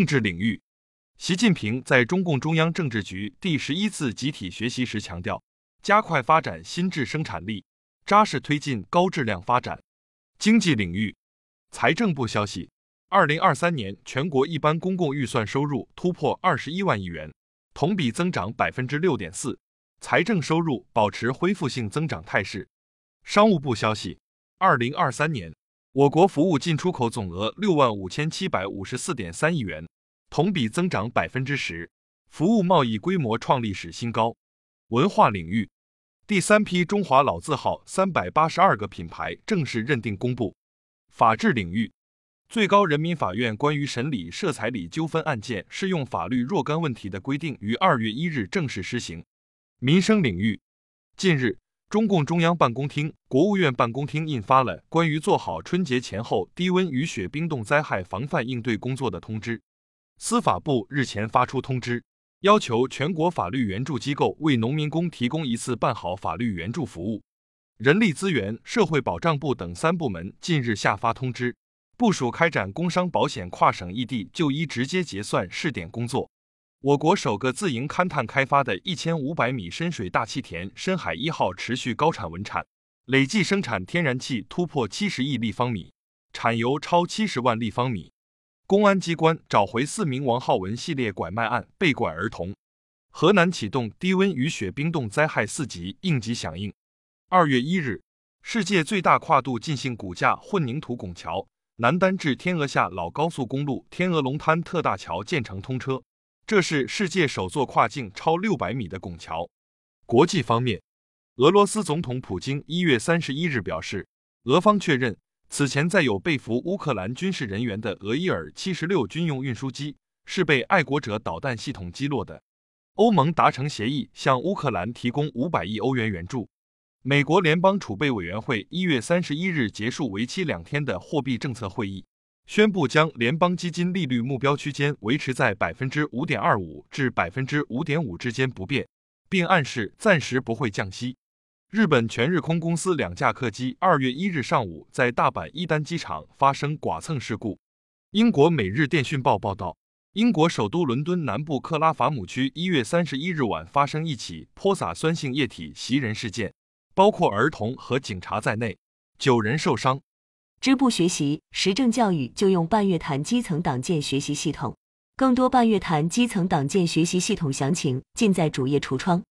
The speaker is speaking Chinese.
政治领域，习近平在中共中央政治局第十一次集体学习时强调，加快发展新质生产力，扎实推进高质量发展。经济领域，财政部消息，二零二三年全国一般公共预算收入突破二十一万亿元，同比增长百分之六点四，财政收入保持恢复性增长态势。商务部消息，二零二三年。我国服务进出口总额六万五千七百五十四点三亿元，同比增长百分之十，服务贸易规模创历史新高。文化领域，第三批中华老字号三百八十二个品牌正式认定公布。法治领域，最高人民法院关于审理涉彩礼纠纷案件适用法律若干问题的规定于二月一日正式施行。民生领域，近日。中共中央办公厅、国务院办公厅印发了关于做好春节前后低温雨雪冰冻灾害防范应对工作的通知。司法部日前发出通知，要求全国法律援助机构为农民工提供一次办好法律援助服务。人力资源、社会保障部等三部门近日下发通知，部署开展工伤保险跨省异地就医直接结算试点工作。我国首个自营勘探开发的一千五百米深水大气田“深海一号”持续高产稳产，累计生产天然气突破七十亿立方米，产油超七十万立方米。公安机关找回四名王浩文系列拐卖案被拐儿童。河南启动低温雨雪冰冻灾害四级应急响应。二月一日，世界最大跨度进行骨架混凝土拱桥南丹至天鹅下老高速公路天鹅龙滩特大桥建成通车。这是世界首座跨境超六百米的拱桥。国际方面，俄罗斯总统普京一月三十一日表示，俄方确认此前载有被俘乌克兰军事人员的俄伊尔七十六军用运输机是被爱国者导弹系统击落的。欧盟达成协议，向乌克兰提供五百亿欧元援助。美国联邦储备委员会一月三十一日结束为期两天的货币政策会议。宣布将联邦基金利率目标区间维持在百分之五点二五至百分之五点五之间不变，并暗示暂时不会降息。日本全日空公司两架客机二月一日上午在大阪伊丹机场发生剐蹭事故。英国《每日电讯报》报道，英国首都伦敦南部克拉法姆区一月三十一日晚发生一起泼洒酸性液体袭人事件，包括儿童和警察在内，九人受伤。支部学习实政教育就用半月谈基层党建学习系统，更多半月谈基层党建学习系统详情尽在主页橱窗。